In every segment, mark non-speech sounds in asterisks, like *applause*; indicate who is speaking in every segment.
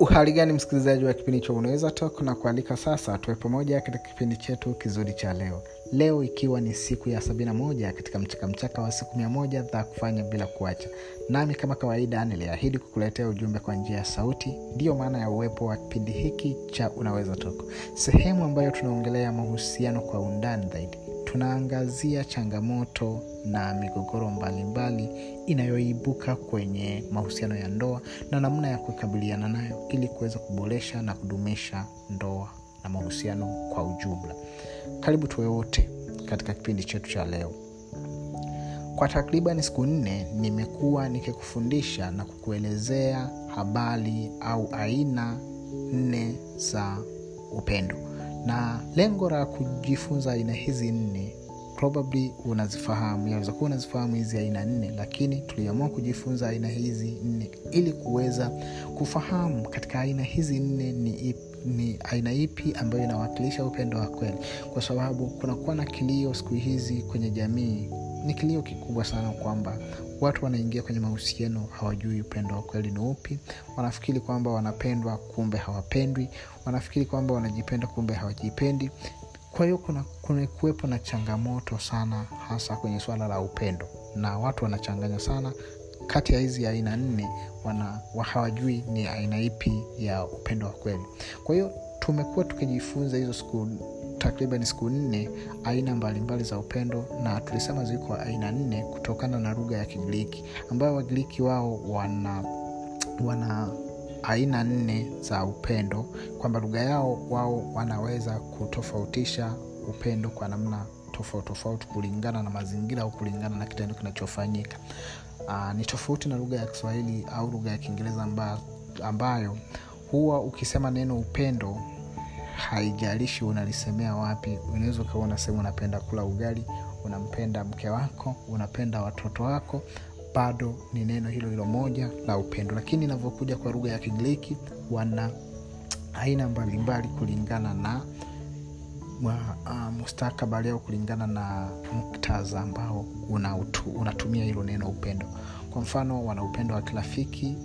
Speaker 1: uhali gani msikilizaji wa kipindi cha unaweza tok na kualika sasa tuwe pamoja katika kipindi chetu kizuri cha leo. Leo ikiwa ni siku ya 71 katika mchakamchaka wa siku 1 za kufanya bila kuacha. Nami kama kawaida niliahidi kukuletea ujumbe kwa njia ya sauti ndiyo maana ya uwepo wa kipindi hiki cha unaweza tok sehemu ambayo tunaongelea mahusiano kwa undani zaidi tunaangazia changamoto na migogoro mbalimbali inayoibuka kwenye mahusiano ya ndoa na namna ya kukabiliana nayo ili kuweza kuboresha na kudumisha ndoa na mahusiano kwa ujumla. Karibu tuwe wote katika kipindi chetu cha leo. Kwa takriban siku nne nimekuwa nikikufundisha na kukuelezea habari au aina nne za upendo na lengo la kujifunza aina hizi nne probably unazifahamu. Yaweza kuwa unazifahamu hizi aina nne lakini tuliamua kujifunza aina hizi nne. Ili kuweza kufahamu katika aina hizi nne ni, ni aina ipi ambayo inawakilisha upendo wa kweli. Kwa sababu kunakuwa na kilio siku hizi kwenye jamii ni kilio kikubwa sana kwamba watu wanaingia kwenye mahusiano hawajui upendo wa kweli ni upi. Wanafikiri kwamba wanapendwa kumbe hawapendwi. Wanafikiri kwamba wanajipenda kumbe hawajipendi. Kwa hiyo kuna, kuna na changamoto sana hasa kwenye swala la upendo. Na watu wanachanganya sana. Kati ya hizi aina nne wana hawajui ni aina ipi ya upendo wa kweli. Kwa hiyo tumekuwa tukijifunza hizo siku takriban siku nne aina mbalimbali mbali za upendo na tulisema ziko aina nne kutokana na lugha ya kigiriki ambayo wagiriki wao wana wana aina nne za upendo kwamba lugha yao wao wanaweza kutofautisha upendo kwa namna tofauti tofauti kulingana na mazingira au kulingana na kitendo kinachofanyika. Uh, ni tofauti na lugha ya kiswahili au lugha ya kiingereza amba, ambayo huwa ukisema neno upendo haijalishi unalisemea wapi unaweza ukawa unasema unapenda kula ugali unampenda mke wako unapenda watoto wako bado ni neno hilo hilo moja la upendo. Lakini inavyokuja kwa lugha ya kigiriki wana aina mbalimbali kulingana na uh, mustakabali au kulingana na muktaza ambao unatumia hilo neno upendo kwa mfano wana upendo wa kirafiki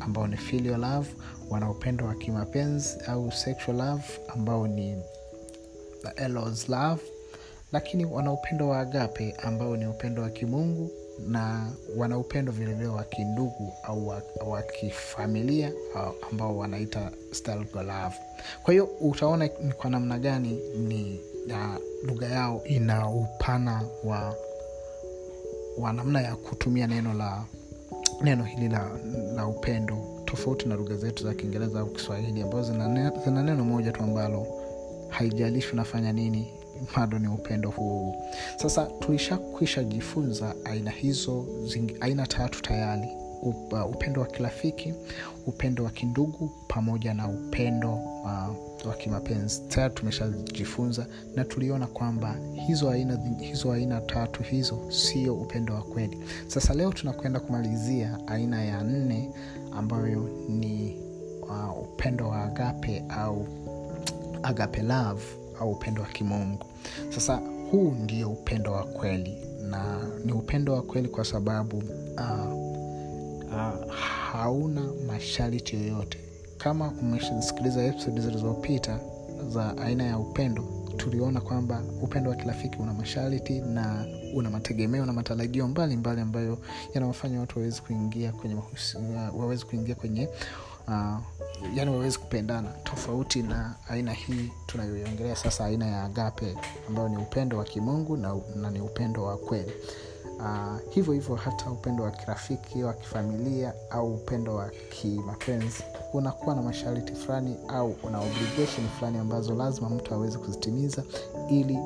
Speaker 1: ambao ni filial love wana upendo wa kimapenzi au sexual love ambao ni elos love. Lakini wana upendo wa agape ambao ni upendo wa kimungu na wana upendo vilevile wa kindugu au wa, kifamilia ambao wanaita love. Kwa hiyo utaona kwa namna gani ni lugha yao ina upana wa wa namna ya kutumia neno la neno hili la, la upendo tofauti na lugha zetu za kiingereza au kiswahili ambazo zina, neno moja tu ambalo haijalishi unafanya nini bado ni upendo huu sasa tulishakwisha jifunza aina hizo zingi, aina tatu tayari. Upendo wa kirafiki upendo wa kindugu pamoja na upendo uh, wa kimapenzi. Tayari tumeshajifunza na tuliona kwamba hizo aina hizo aina tatu hizo sio upendo wa kweli. Sasa leo tunakwenda kumalizia aina ya nne ambayo ni uh, upendo wa agape au agape love au upendo wa kimungu. Sasa huu ndio upendo wa kweli na ni upendo wa kweli kwa sababu uh, uh, hauna masharti yoyote kama umeshasikiliza episodi zilizopita za aina ya upendo tuliona kwamba upendo wa kirafiki una masharti na una mategemeo na matarajio mbalimbali ambayo yanawafanya watu wawezi kuingia kwenye wawezi kuingia kwenye uh, yani wawezi kupendana. Tofauti na aina hii tunayoiongelea sasa aina ya agape ambayo ni upendo wa kimungu na, na ni upendo wa kweli uh, hivyo hivyo hata upendo wa kirafiki wa kifamilia au upendo wa kimapenzi. Unakuwa na masharti fulani au una obligation fulani ambazo lazima mtu aweze kuzitimiza ili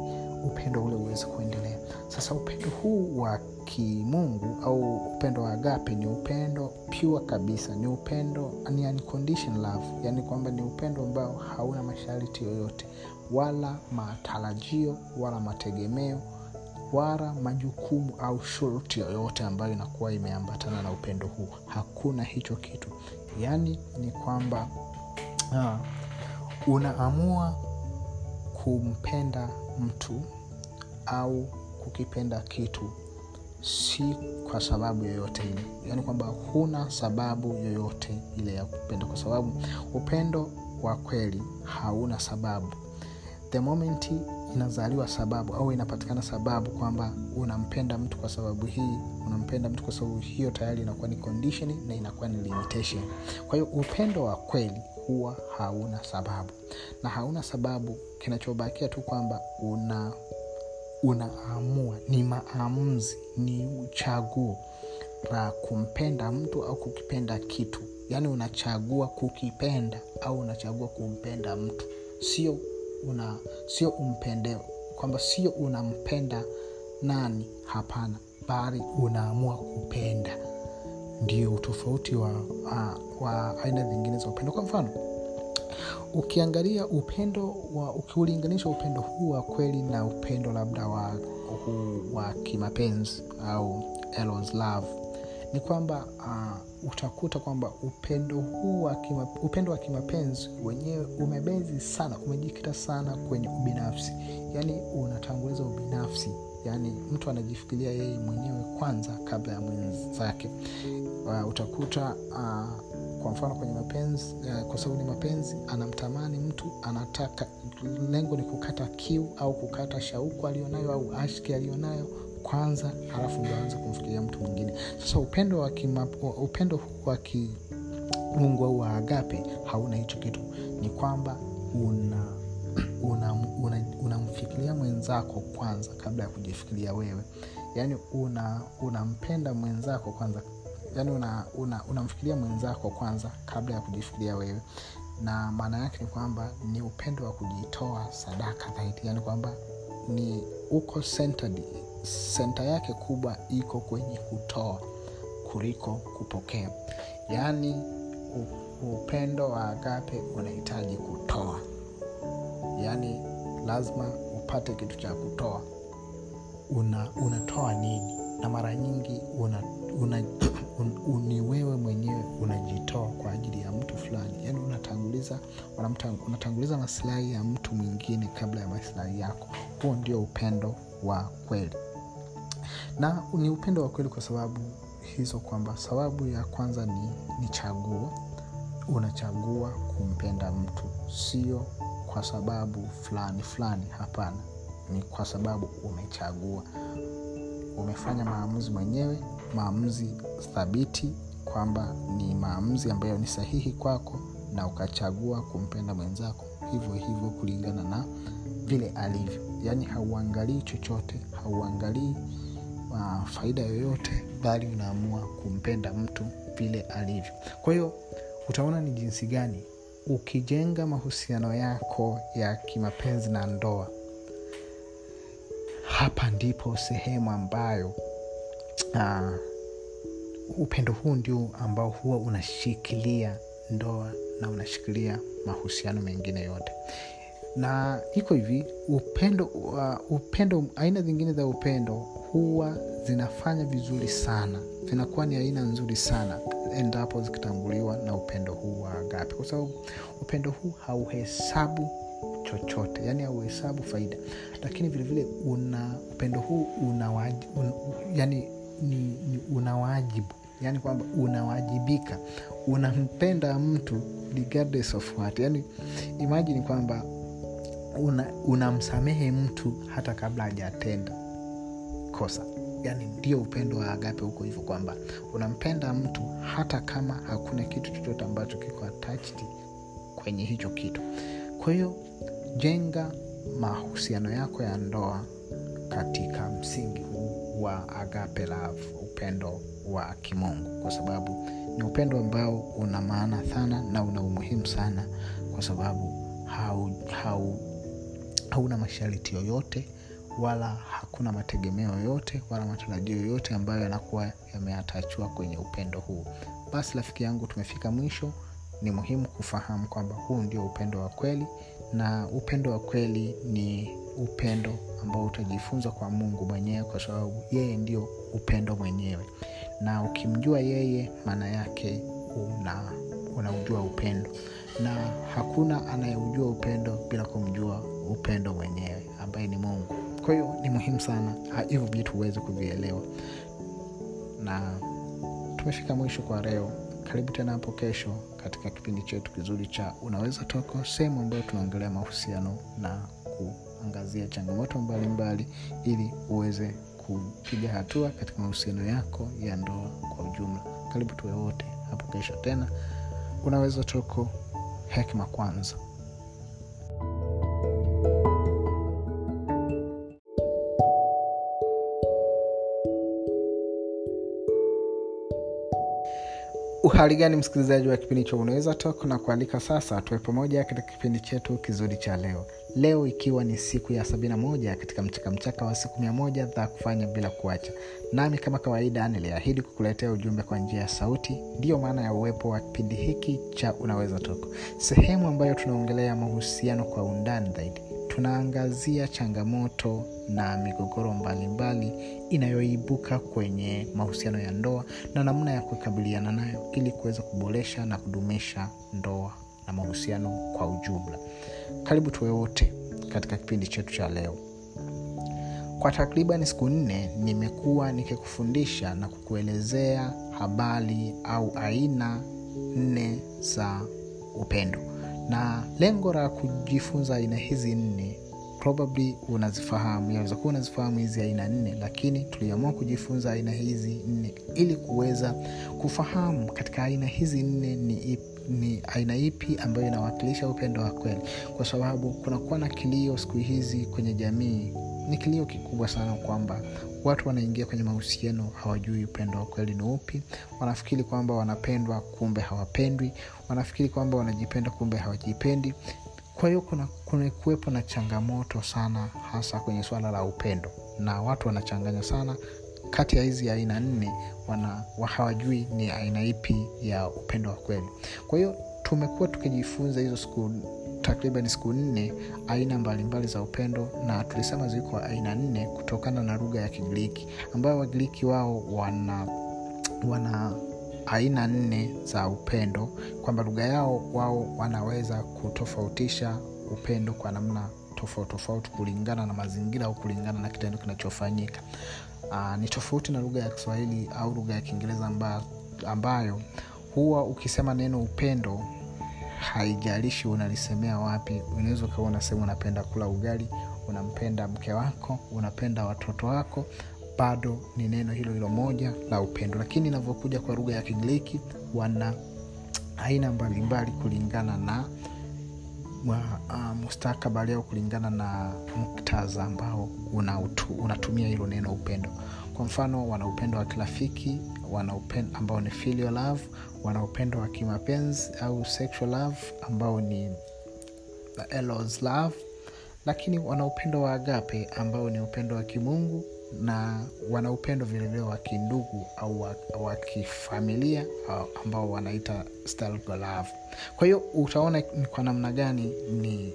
Speaker 1: upendo ule uweze kuendelea. Sasa upendo huu wa kimungu au upendo wa agape ni upendo pure kabisa ni upendo ni unconditional love. Yani kwamba ni upendo ambao hauna masharti yoyote wala matarajio wala mategemeo wala majukumu au shurti yoyote ambayo inakuwa imeambatana na upendo huu. Hakuna hicho kitu. Yaani ni kwamba uh, unaamua kumpenda mtu au kukipenda kitu si kwa sababu yoyote ile. Yaani kwamba huna sababu yoyote ile ya kupenda kwa sababu upendo wa kweli hauna sababu. The moment inazaliwa sababu au inapatikana sababu kwamba unampenda mtu kwa sababu hii unampenda mtu kwa sababu hiyo tayari inakuwa ni condition na inakuwa ni limitation. Kwa hiyo upendo wa kweli huwa hauna sababu. Na hauna sababu kinachobakia tu kwamba una unaamua. Ni maamuzi ni uchaguo la kumpenda mtu au kukipenda kitu. Yaani unachagua kukipenda au unachagua kumpenda mtu. Sio una sio umpende kwamba sio unampenda nani? Hapana. Bali unaamua kupenda. Ndio utofauti wa, wa, wa aina zingine za upendo. Kwa mfano ukiangalia upendo wa ukiulinganisha upendo huu wa kweli na upendo labda wa wa kimapenzi au Elon's love ni kwamba uh, utakuta kwamba upendo huu upendo wa kimapenzi wenyewe umebezi sana umejikita sana kwenye ubinafsi. Yaani unatanguliza ubinafsi. Yaani mtu anajifikiria yeye mwenyewe kwanza kabla ya mwenzake. Uh, utakuta uh, kwa mfano kwenye mapenzi uh, kwa sababu ni mapenzi anamtamani mtu anataka lengo ni kukata kiu au kukata shauku alionayo au ashki alionayo kwanza halafu ndo aanze kumfikiria mtu mwingine. Sasa upendo wa upendo wa kimungu au wa agape hauna hicho kitu. Ni kwamba una unamfikiria una, una mwenzako kwanza kabla ya kujifikiria wewe. Yaani unampenda una mwenzako kwanza yaani unamfikiria una, una mwenzako kwanza kabla ya kujifikiria wewe. Na maana yake ni kwamba ni upendo wa kujitoa sadaka zaidi. Yaani kwamba ni uko centered senta yake kubwa iko kwenye kutoa kuliko kupokea. Yaani upendo wa agape unahitaji kutoa. Yaani lazima upate kitu cha kutoa. Una unatoa nini? Na mara nyingi una, una, *clears throat* un, ni wewe mwenyewe unajitoa kwa ajili ya mtu fulani. Yaani unatanguliza unatanguliza masilahi ya mtu mwingine kabla ya masilahi yako. Huo ndio upendo wa kweli na ni upendo wa kweli kwa sababu hizo kwamba sababu ya kwanza ni, ni chaguo. Unachagua kumpenda mtu. Sio kwa sababu fulani fulani hapana. Ni kwa sababu umechagua. Umefanya maamuzi mwenyewe maamuzi thabiti kwamba ni maamuzi ambayo ni sahihi kwako na ukachagua kumpenda mwenzako. Hivyo hivyo kulingana na vile alivyo. Yaani hauangalii chochote hauangalii uh, faida yoyote bali unaamua kumpenda mtu vile alivyo. Kwa hiyo utaona ni jinsi gani ukijenga mahusiano yako ya kimapenzi na ndoa. Hapa ndipo sehemu ambayo uh, upendo huu ndio ambao huwa unashikilia ndoa na unashikilia mahusiano mengine yote. Na iko hivi upendo uh, upendo aina zingine za upendo huwa zinafanya vizuri sana. Zinakuwa ni aina nzuri sana endapo zikitanguliwa na upendo huu wa agape. Kwa sababu upendo huu hauhesabu chochote yani hauhesabu faida. Lakini vilevile una upendo huu una waji, un, yani ni, ni una wajibu. Yani kwamba unawajibika. Unampenda mtu regardless of what. Yani imajini kwamba unamsamehe una mtu hata kabla hajatenda kosa. Yani ndio upendo wa agape huko hivyo kwamba unampenda mtu hata kama hakuna kitu chochote ambacho kiko attached kwenye hicho kitu. Kwa hiyo jenga mahusiano yako ya ndoa katika msingi huu wa agape love upendo wa kimungu. Kwa sababu ni upendo ambao una maana sana na una umuhimu sana kwa sababu hau, hau, hauna masharti yoyote wala hakuna mategemeo yote wala matarajio yoyote ambayo yanakuwa yameatachiwa kwenye upendo huu. Basi rafiki yangu tumefika mwisho. Ni muhimu kufahamu kwamba huu ndio upendo wa kweli na upendo wa kweli ni upendo ambao utajifunza kwa mungu mwenyewe kwa sababu yeye ndio upendo mwenyewe. Na ukimjua yeye maana yake una unaujua upendo. Na hakuna anayeujua upendo bila kumjua upendo mwenyewe ambaye ni mungu kwa hiyo ni muhimu sana. Hivyo vitu huweze kuvielewa. Na tumefika mwisho kwa leo. Karibu tena hapo kesho katika kipindi chetu kizuri cha unaweza toko sehemu ambayo tunaongelea mahusiano na kuangazia changamoto mbalimbali mbali, ili uweze kupiga hatua katika mahusiano yako ya ndoa kwa ujumla. Karibu tuwe wote hapo kesho tena. Unaweza toko hekima kwanza uhali gani msikilizaji wa kipindi cha unaweza tok na kualika sasa tuwe pamoja katika kipindi chetu kizuri cha leo. Leo ikiwa ni siku ya 71 katika mchakamchaka wa siku 1 za kufanya bila kuacha. Nami kama kawaida niliahidi kukuletea ujumbe kwa njia ya sauti ndiyo maana ya uwepo wa kipindi hiki cha unaweza tok sehemu ambayo tunaongelea mahusiano kwa undani zaidi tunaangazia changamoto na migogoro mbalimbali inayoibuka kwenye mahusiano ya ndoa na namna ya kukabiliana nayo ili kuweza kuboresha na kudumisha ndoa na mahusiano kwa ujumla. Karibu tuwe wote katika kipindi chetu cha leo. Kwa takriban siku nne nimekuwa nikikufundisha na kukuelezea habari au aina nne za upendo na lengo la kujifunza aina hizi nne probably unazifahamu. Yaweza kuwa unazifahamu hizi aina nne lakini tuliamua kujifunza aina hizi nne. Ili kuweza kufahamu katika aina hizi nne ni ni aina ipi ambayo inawakilisha upendo wa kweli. Kwa sababu kunakuwa na kilio siku hizi kwenye jamii ni kilio kikubwa sana kwamba watu wanaingia kwenye mahusiano hawajui upendo wa kweli ni upi. Wanafikiri kwamba wanapendwa kumbe hawapendwi. Wanafikiri kwamba wanajipenda kumbe hawajipendi. Kwa hiyo kuna, na changamoto sana hasa kwenye swala la upendo. Na watu wanachanganya sana. Kati ya hizi aina nne hawajui ni aina ipi ya upendo wa kweli. Kwa hiyo tumekuwa tukijifunza hizo siku takriban siku nne aina mbalimbali mbali za upendo na tulisema ziko aina nne kutokana na lugha ya kigiriki ambayo wagiriki wao wana wana aina nne za upendo kwamba lugha yao wao wanaweza kutofautisha upendo kwa namna tofauti tofauti kulingana na mazingira au kulingana na kitendo kinachofanyika. Uh, ni tofauti na lugha ya kiswahili au lugha ya kiingereza ambayo huwa ukisema neno upendo haijalishi unalisemea wapi unaweza ukawa unasema unapenda kula ugali unampenda mke wako unapenda watoto wako bado ni neno hilo hilo moja la upendo. Lakini inavyokuja kwa lugha ya kigiriki wana aina mbalimbali kulingana na uh, mustakabali au kulingana na muktadha ambao unatumia hilo neno upendo. Kwa mfano wana upendo wa kirafiki wana ambao ni filial love wana upendo wa kimapenzi au sexual love ambao ni elos love lakini wana upendo wa agape ambao ni upendo wa kimungu na wana upendo vilevile wa kindugu au wa kifamilia ambao wanaita love. Kwa hiyo utaona ni kwa namna gani ni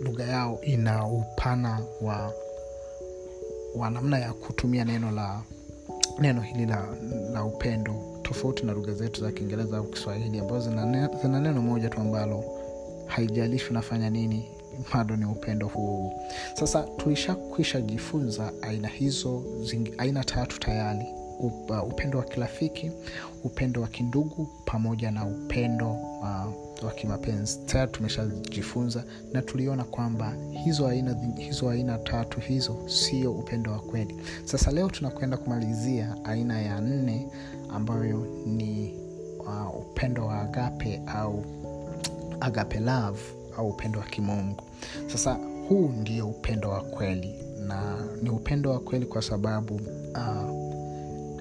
Speaker 1: lugha yao ina upana wa wa namna ya kutumia neno la neno hili la, la upendo tofauti na lugha zetu za kiingereza au kiswahili ambazo zina, neno moja tu ambalo haijalishi unafanya nini bado ni upendo huu. Sasa tulishakwisha jifunza aina hizo zingi, aina tatu tayari upendo wa kirafiki upendo wa kindugu pamoja na upendo uh, wa kimapenzi. Tayari tumeshajifunza na tuliona kwamba hizo aina hizo aina tatu hizo sio upendo wa kweli. Sasa leo tunakwenda kumalizia aina ya nne ambayo ni uh, upendo wa agape au agape love au upendo wa kimungu. Sasa huu ndio upendo wa kweli na ni upendo wa kweli kwa sababu uh,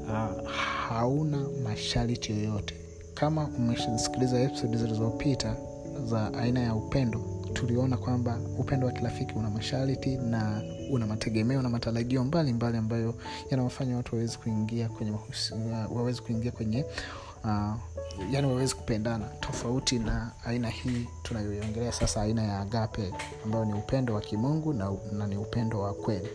Speaker 1: uh, hauna masharti yoyote. Kama umeshasikiliza episodi zilizopita za aina ya upendo tuliona kwamba upendo wa kirafiki una masharti na una mategemeo na matarajio mbalimbali ambayo yanawafanya watu wawezi kuingia kwenye wawezi kuingia kwenye uh, yani wawezi kupendana. Tofauti na aina hii tunayoiongelea sasa aina ya agape ambayo ni upendo wa kimungu na, na ni upendo wa kweli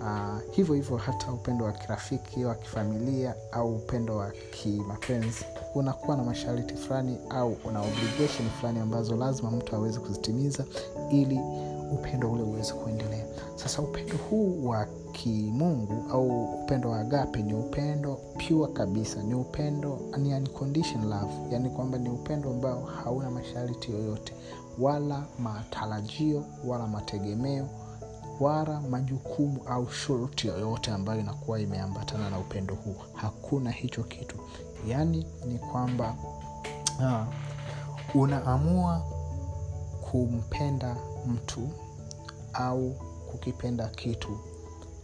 Speaker 1: uh, hivyo hivyo hata upendo wa kirafiki wa kifamilia au upendo wa kimapenzi. Unakuwa na masharti fulani au una obligation fulani ambazo lazima mtu aweze kuzitimiza ili upendo ule uweze kuendelea. Sasa upendo huu wa kimungu au upendo wa agape ni upendo pure kabisa ni upendo ni love. Yani kwamba ni upendo ambao hauna masharti yoyote wala matarajio wala mategemeo wala majukumu au shurti yoyote ambayo inakuwa imeambatana na upendo huu. Hakuna hicho kitu. Yaani ni kwamba uh, unaamua kumpenda mtu au kukipenda kitu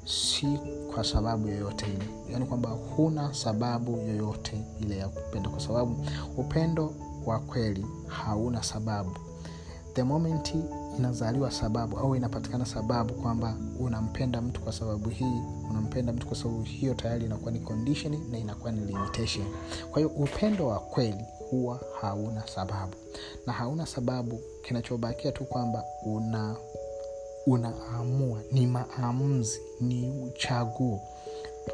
Speaker 1: si kwa sababu yoyote ile. Yaani kwamba huna sababu yoyote ile ya kupenda kwa sababu upendo wa kweli hauna sababu. The moment inazaliwa sababu au inapatikana sababu kwamba unampenda mtu kwa sababu hii unampenda mtu kwa sababu hiyo tayari inakuwa ni condition na inakuwa ni limitation. Kwa hiyo upendo wa kweli huwa hauna sababu. Na hauna sababu kinachobakia tu kwamba una unaamua. Ni maamuzi ni uchaguo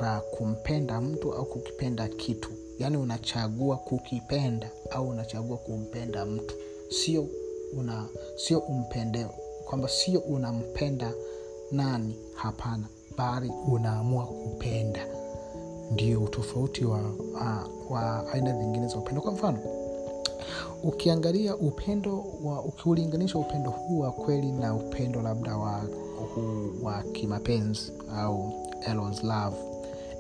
Speaker 1: la kumpenda mtu au kukipenda kitu. Yaani unachagua kukipenda au unachagua kumpenda mtu. Sio una sio umpende kwamba sio unampenda nani? Hapana. Bali unaamua kupenda. Ndio utofauti wa, wa, wa aina zingine za upendo. Kwa mfano ukiangalia upendo wa ukiulinganisha upendo huu wa kweli na upendo labda wa wa kimapenzi au Elon's love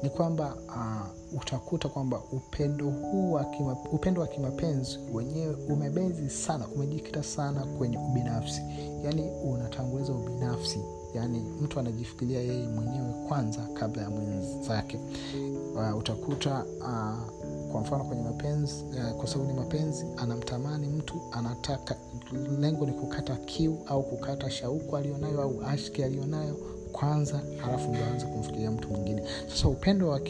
Speaker 1: ni kwamba uh, utakuta kwamba upendo huu upendo wa kimapenzi wenyewe umebezi sana umejikita sana kwenye ubinafsi. Yaani unatanguliza ubinafsi. Yaani mtu anajifikiria yeye mwenyewe kwanza kabla ya mwenzake. Uh, utakuta uh, kwa mfano kwenye mapenzi uh, kwa sababu ni mapenzi anamtamani mtu anataka lengo ni kukata kiu au kukata shauku alionayo au ashki alionayo kwanza halafu ndo aanze kumfikiria mtu mwingine. Sasa upendo wa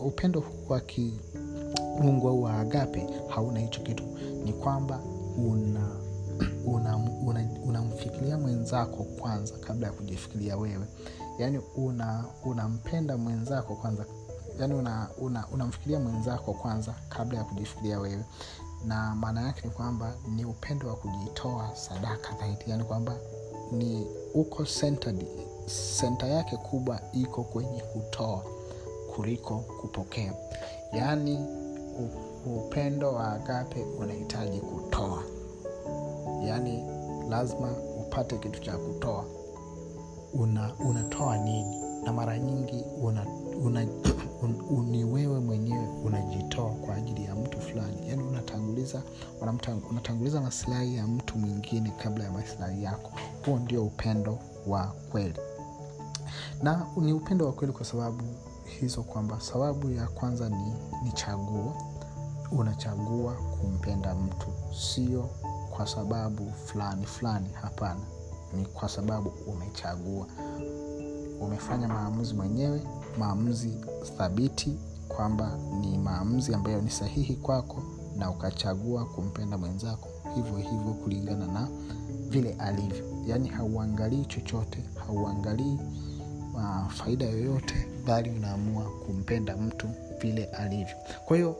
Speaker 1: upendo wa kimungu au wa agape hauna hicho kitu. Ni kwamba una unamfikiria una, una mwenzako kwanza kabla ya kujifikiria wewe. Yaani unampenda una mwenzako kwanza yaani unamfikiria una, una mwenzako kwanza kabla ya kujifikiria wewe. Na maana yake ni kwamba ni upendo wa kujitoa sadaka zaidi. Yaani kwamba ni uko centered senta yake kubwa iko kwenye kutoa kuliko kupokea. Yaani upendo wa agape unahitaji kutoa. Yaani lazima upate kitu cha kutoa. Una unatoa nini? Na mara nyingi una, una, *clears throat* un, ni wewe mwenyewe unajitoa kwa ajili ya mtu fulani. Yaani unatanguliza unatanguliza masilahi ya mtu mwingine kabla ya masilahi yako. Huo ndio upendo wa kweli na ni upendo wa kweli kwa sababu hizo kwamba sababu ya kwanza ni, ni chaguo. Unachagua kumpenda mtu. Sio kwa sababu fulani fulani hapana. Ni kwa sababu umechagua. Umefanya maamuzi mwenyewe maamuzi thabiti kwamba ni maamuzi ambayo ni sahihi kwako na ukachagua kumpenda mwenzako. Hivyo hivyo kulingana na vile alivyo. Yaani hauangalii chochote hauangalii uh, faida yoyote bali unaamua kumpenda mtu vile alivyo. Kwa hiyo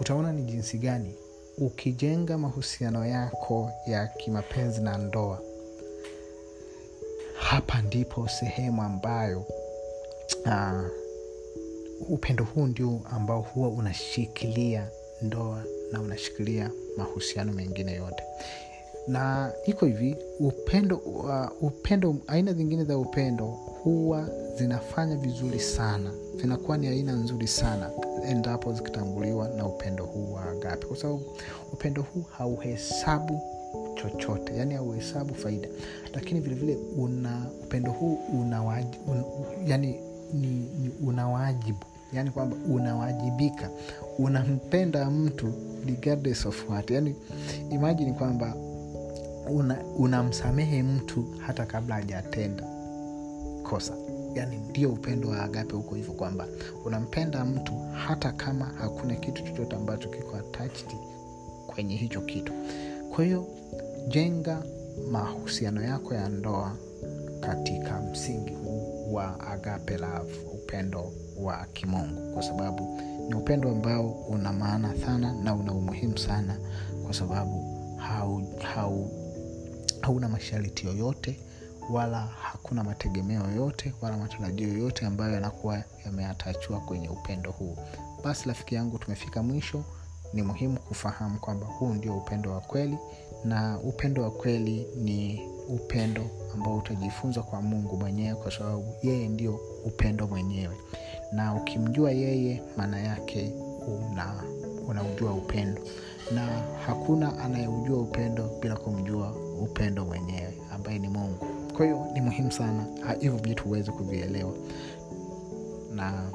Speaker 1: utaona ni jinsi gani ukijenga mahusiano yako ya kimapenzi na ndoa hapa ndipo sehemu ambayo uh, upendo huu ndio ambao huwa unashikilia ndoa na unashikilia mahusiano mengine yote. Na iko hivi upendo uh, upendo aina zingine za upendo huwa zinafanya vizuri sana. Zinakuwa ni aina nzuri sana endapo zikitanguliwa na upendo huu wa agape. Kwa sababu upendo huu hauhesabu chochote yani hauhesabu faida. Lakini vilevile una upendo huu una un, yani ni, ni una wajibu. Yani kwamba unawajibika. Unampenda mtu of what. Yani imajini kwamba unamsamehe una mtu hata kabla hajatenda kosa. Yani ndio upendo wa agape huko hivyo kwamba unampenda mtu hata kama hakuna kitu chochote ambacho kiko attached kwenye hicho kitu. Kwa hiyo jenga mahusiano yako ya ndoa katika msingi huu wa agape love upendo wa kimungu. Kwa sababu ni upendo ambao una maana sana na una umuhimu sana kwa sababu hau, hau, hauna masharti yoyote wala hakuna mategemeo yoyote wala matarajio yoyote ambayo yanakuwa yameatachiwa kwenye upendo huu. Basi rafiki yangu tumefika mwisho. Ni muhimu kufahamu kwamba huu ndio upendo wa kweli na upendo wa kweli ni upendo ambao utajifunza kwa mungu mwenyewe kwa sababu yeye ndio upendo mwenyewe. Na ukimjua yeye maana yake una unaujua upendo. Na hakuna anayeujua upendo bila kumjua upendo mwenyewe ambaye ni mungu kwa hiyo ni muhimu sana hivyo vitu huweze kuvielewa. Na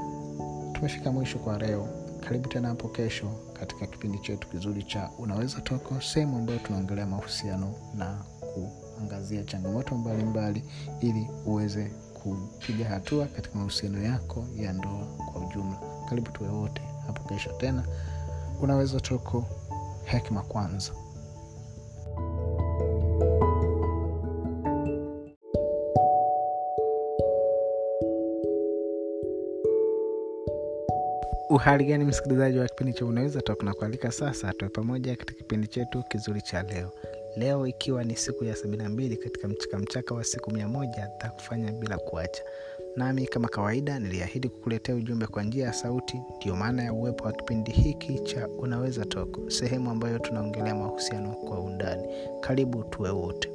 Speaker 1: tumefika mwisho kwa leo. Karibu tena hapo kesho katika kipindi chetu kizuri cha unaweza toko sehemu ambayo tunaongelea mahusiano na kuangazia changamoto mbalimbali mbali, ili uweze kupiga hatua katika mahusiano yako ya ndoa kwa ujumla. Karibu tuwe wote hapo kesho tena. Unaweza toko hekima kwanza uhali gani msikilizaji wa kipindi cha unaweza toka na kualika sasa tuwe pamoja katika kipindi chetu kizuri cha leo. Leo ikiwa ni siku ya sabini na mbili katika mchakamchaka wa siku mia moja za kufanya bila kuacha. Nami kama kawaida niliahidi kukuletea ujumbe kwa njia ya sauti ndio maana ya uwepo wa kipindi hiki cha unaweza toko sehemu ambayo tunaongelea mahusiano kwa undani. Karibu tuwe wote.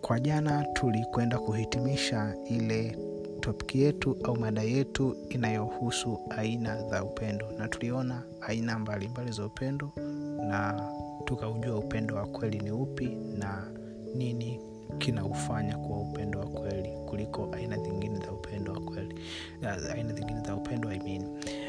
Speaker 1: Kwa jana tulikwenda kuhitimisha ile topiki yetu au mada yetu inayohusu aina za upendo. Na tuliona aina mbalimbali mbali za upendo na tukaujua upendo wa kweli ni upi na nini kinaufanya kuwa upendo wa kweli kuliko aina zingine za upendo wa kweli. Aina zingine za upendo I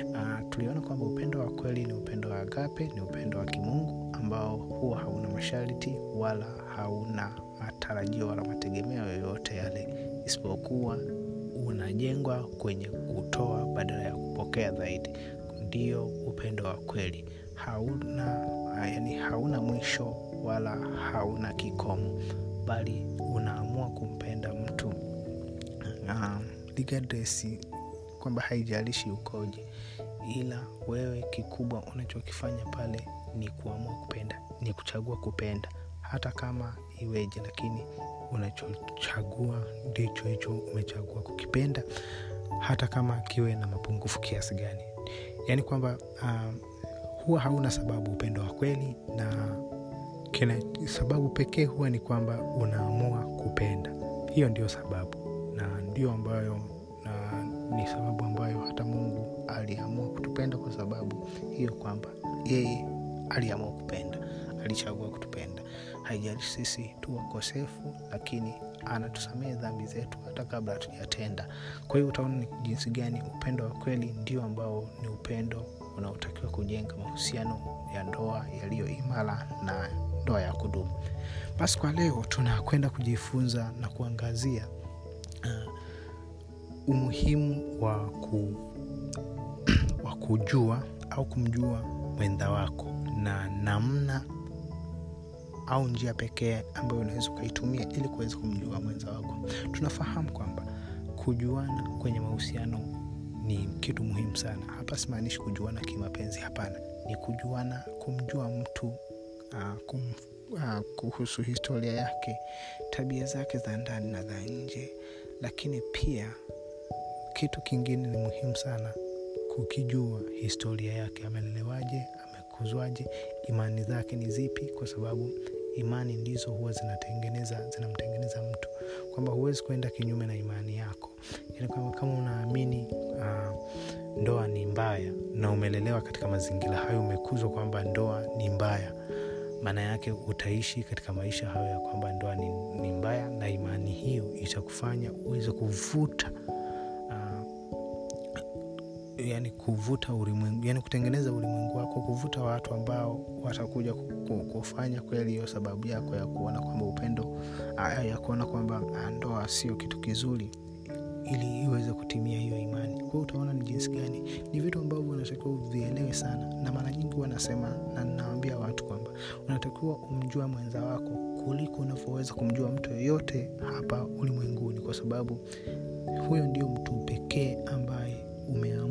Speaker 1: uh, tuliona kwamba upendo wa kweli ni upendo wa agape ni upendo wa kimungu ambao huwa hauna masharti wala hauna matarajio wala mategemeo yoyote yale. Isipokuwa unajengwa kwenye kutoa badala ya kupokea zaidi. Ndio upendo wa kweli. Hauna yani hauna mwisho wala hauna kikomo bali unaamua kumpenda mtu. Um, kwamba haijalishi ukoje ila wewe kikubwa unachokifanya pale ni kuamua kupenda ni kuchagua kupenda. Hata kama iweje lakini unachochagua ndicho hicho umechagua kukipenda hata kama kiwe na mapungufu kiasi gani. Yaani kwamba um, huwa hauna sababu upendo wa kweli na kina sababu pekee huwa ni kwamba unaamua kupenda. Hiyo ndio sababu na ndio ambayo na ni sababu ambayo hata mungu aliamua kutupenda kwa sababu hiyo kwamba yeye aliamua kupenda alichagua kutupenda haijalishi sisi tu wakosefu lakini anatusamehe dhambi zetu hata kabla hatujatenda. Kwa hiyo utaona ni jinsi gani upendo wa kweli ndio ambao ni upendo unaotakiwa kujenga mahusiano ya ndoa yaliyo imara na ndoa ya kudumu. Basi kwa leo tunakwenda kujifunza na kuangazia uh, umuhimu wa, ku, wa kujua au kumjua mwenza wako na namna au njia pekee ambayo unaweza ukaitumia ili kuweza kumjua mwenza wako. Tunafahamu kwamba kujuana kwenye mahusiano ni kitu muhimu sana. Hapa simaanishi kujuana kimapenzi hapana. Ni kujuana kumjua mtu uh, kum, uh, kuhusu historia yake tabia zake za ndani na za nje. Lakini pia kitu kingine ni muhimu sana kukijua historia yake. Amelelewaje amekuzwaje imani zake ni zipi? Kwa sababu imani ndizo huwa zinatengeneza zinamtengeneza mtu. Kwamba huwezi kuenda kinyume na imani yako. Yani kama, kama unaamini uh, ndoa ni mbaya na umelelewa katika mazingira hayo umekuzwa kwamba ndoa ni mbaya maana yake utaishi katika maisha hayo ya kwamba ndoa ni, ni mbaya na imani hiyo itakufanya uweze kuvuta yani kuvuta ulimwengu yani kutengeneza ulimwengu wako kuvuta watu ambao watakuja kufanya kweli hiyo sababu yako ya kuona kwamba upendo ya kuona kwamba ndoa sio kitu kizuri ili iweze kutimia hiyo imani. Kwao utaona ni jinsi gani. Ni vitu ambavyo unatakiwa uvielewe sana. Na mara nyingi wanasema na nawambia watu kwamba unatakiwa umjua mwenza wako kuliko unavyoweza kumjua mtu yoyote hapa ulimwenguni kwa sababu huyo ndio mtu pekee ambaye umechagua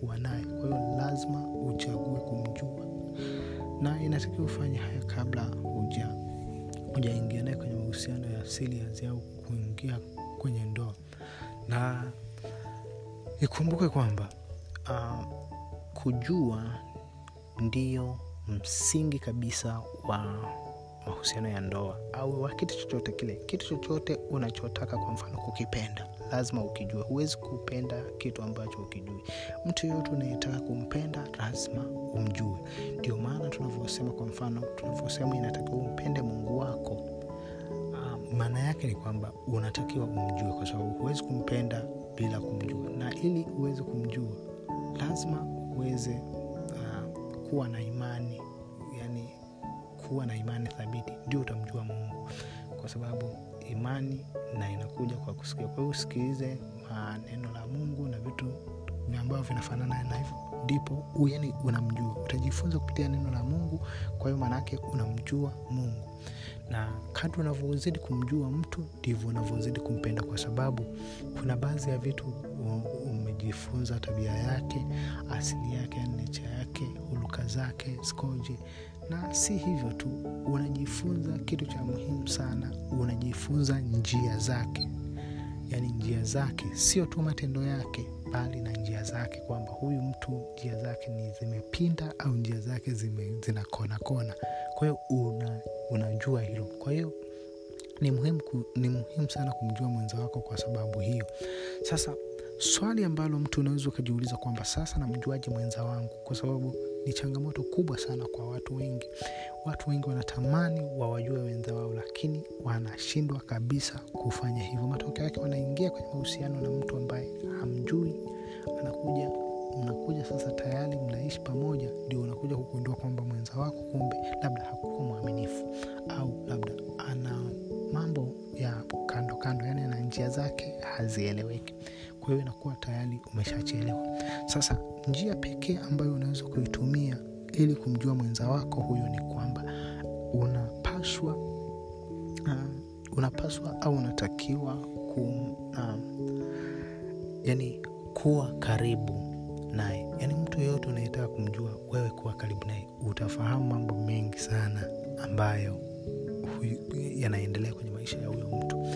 Speaker 1: kuwa naye. Kwa hiyo lazima uchague kumjua. Na inatakiwa ufanye haya kabla huja hujaingia naye kwenye mahusiano ya serious au kuingia kwenye ndoa. Na ikumbuke kwamba uh, kujua ndio msingi kabisa wa mahusiano ya ndoa au wa kitu chochote kile kitu chochote unachotaka kwa mfano kukipenda lazima ukijue. Huwezi kupenda kitu ambacho ukijui. Mtu yoyote unayetaka kumpenda lazima umjue. Ndio maana tunavyosema kwa mfano tunavyosema inatakiwa umpende mungu wako. Uh, maana yake ni kwamba unatakiwa umjue kwa sababu huwezi kumpenda bila kumjua. Na ili uweze kumjua lazima uweze uh, kuwa na imani kuwa na imani thabiti ndio utamjua mungu. Kwa sababu imani na inakuja kwa kusikia. Kwa hiyo usikilize neno la mungu na vitu ambavyo vinafanana na hivyo ndipo yani unamjua. Utajifunza kupitia neno la mungu kwa hiyo maanaake unamjua mungu. Na kadri unavyozidi kumjua mtu ndivyo unavyozidi kumpenda. Kwa sababu kuna baadhi ya vitu umejifunza tabia yake asili yake necha yake huluka zake zikoje na si hivyo tu unajifunza kitu cha muhimu sana unajifunza njia zake. Yaani njia zake sio tu matendo yake bali na njia zake kwamba huyu mtu njia zake ni zimepinda au njia zake zinakonakona zina kona. Kona kwa hiyo una, unajua hilo. Kwa hiyo ni muhimu, ni muhimu sana kumjua mwenza wako kwa sababu hiyo. Sasa swali ambalo mtu unaweza ukajiuliza kwamba sasa namjuaje mwenza wangu? Kwa sababu ni changamoto kubwa sana kwa watu wengi. Watu wengi wanatamani wawajue wenza wao lakini wanashindwa kabisa kufanya hivyo. Matokeo yake wanaingia kwenye mahusiano na mtu ambaye hamjui. Anakuja mnakuja sasa tayari mnaishi pamoja ndio unakuja kugundua kwamba mwenza wako kumbe labda hakuwa mwaminifu au labda ana mambo ya kando kando yani ana njia zake hazieleweki kwa nakuwa tayari umeshachelewa. Sasa njia pekee ambayo unaweza kuitumia ili kumjua mwenza wako huyo ni kwamba unapaswa uh, unapaswa au unatakiwa kum, uh, yani kuwa karibu naye. Yani mtu yeyote unayetaka kumjua wewe kuwa karibu naye utafahamu mambo mengi sana ambayo yanaendelea kwenye maisha ya huyo mtu.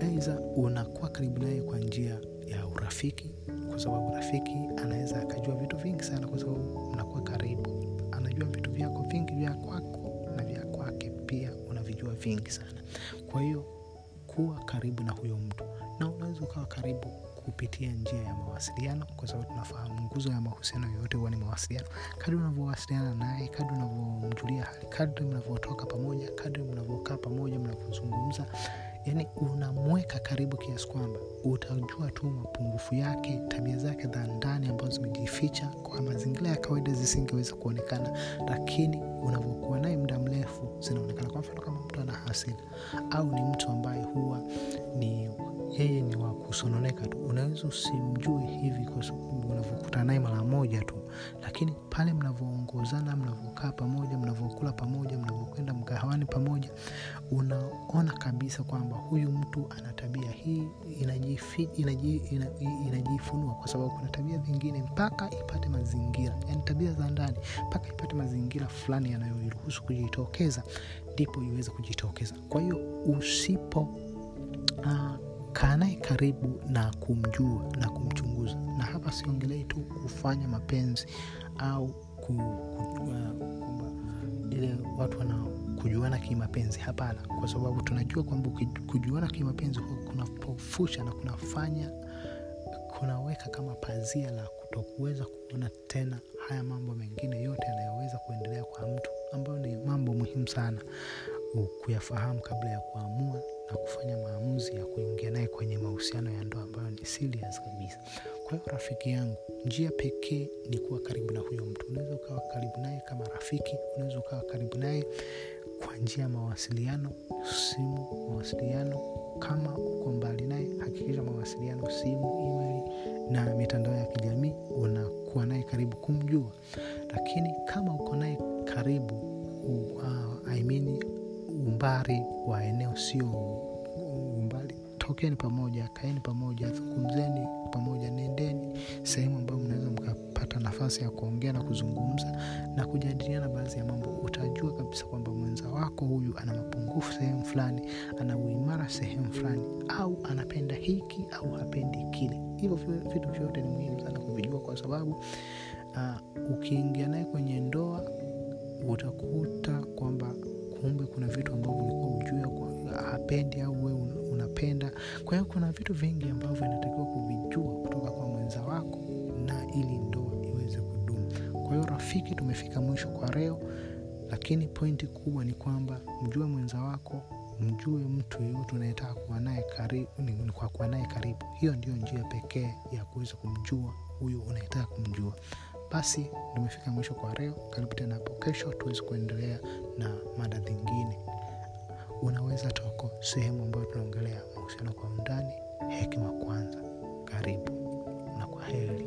Speaker 1: Aidha unakuwa karibu naye kwa njia ya urafiki kwa sababu rafiki anaweza akajua vitu vingi sana kwa sababu mnakuwa karibu. Anajua vitu vyako vingi vya kwako na vya kwake pia unavijua vingi sana. Kwa hiyo kuwa karibu na huyo mtu. Na unaweza ukawa karibu kupitia njia ya mawasiliano kwa sababu tunafahamu nguzo ya mahusiano yoyote huwa ni mawasiliano. Kadri unavyowasiliana naye kadri unavyomjulia hali kadri mnavyotoka pamoja kadri mnavyokaa pamoja mnavyozungumza yani unamweka karibu kiasi kwamba utajua tu mapungufu yake tabia zake za ndani ambazo zimejificha kwa mazingira ya kawaida zisingeweza kuonekana. Lakini unavyokuwa naye muda mrefu zinaonekana. Kwa mfano kama mtu ana hasira au ni mtu ambaye huwa ni yeye ni wa kusononeka tu. Unaweza usimjue hivi kwa sababu unavyokutana naye mara moja tu. Lakini pale mnavyoongozana mnavyokaa pamoja mnavyokula pamoja mnavyokwenda mgahawani pamoja unaona kabisa kwamba huyu mtu ana tabia hii inajifunua inaji, inaji, kwa sababu kuna tabia zingine mpaka ipate mazingira. Yani tabia za ndani mpaka ipate mazingira fulani yanayoiruhusu kujitokeza ndipo iweze kujitokeza. Kwa hiyo usipo uh, kaa naye karibu na kumjua na kumchunguza. Na hapa siongelei tu kufanya mapenzi au ku, ku, uh, ile watu wana kujuana kimapenzi. Hapana kwa sababu tunajua kwamba kujuana kimapenzi kunapofusha na kunafanya kunaweka kama pazia la kutokuweza kuona tena haya mambo mengine yote yanayoweza kuendelea kwa mtu ambayo ni mambo muhimu sana kuyafahamu kabla ya kuamua na kufanya maamuzi ya kuingia naye kwenye mahusiano ya ndoa ambayo ni serious kabisa. Kwa hiyo rafiki yangu njia pekee ni kuwa karibu na huyo mtu. Unaweza ukawa karibu naye kama rafiki unaweza ukawa karibu naye kwa njia ya mawasiliano simu mawasiliano. Kama uko mbali naye hakikisha mawasiliano simu email na mitandao ya kijamii unakuwa naye karibu kumjua. Lakini kama uko naye karibu uh, I mean, umbali wa eneo sio tokeni pamoja kaeni pamoja zungumzeni pamoja nendeni sehemu ambayo mnaweza mkapata nafasi ya kuongea na kuzungumza na kujadiliana baadhi ya mambo. Utajua kabisa kwamba mwenza wako huyu ana mapungufu sehemu fulani ana uimara sehemu fulani au anapenda hiki au hapendi kile. Hivyo vitu vyote ni muhimu sana kuvijua kwa sababu uh, ukiingia naye kwenye ndoa utakuta kwamba kumbe kuna vitu ambavyo ulikuwa ujua hapendi au we unapenda. Kwa hiyo kuna vitu vingi ambavyo inatakiwa kuvijua kutoka kwa mwenza wako na ili ndoa iweze kudumu. Kwa hiyo rafiki tumefika mwisho kwa leo lakini pointi kubwa ni kwamba mjue mwenza wako mjue mtu yeyote unayetaka kuwa naye karibu kwa kuwa naye karibu. Hiyo ndio njia pekee ya kuweza kumjua huyu unayetaka kumjua. Basi tumefika mwisho kwa leo. Karibu tena hapo kesho tuweze kuendelea na mada zingine unaweza toko sehemu ambayo tunaongelea mahusiano kwa undani hekima kwanza karibu na kwa heri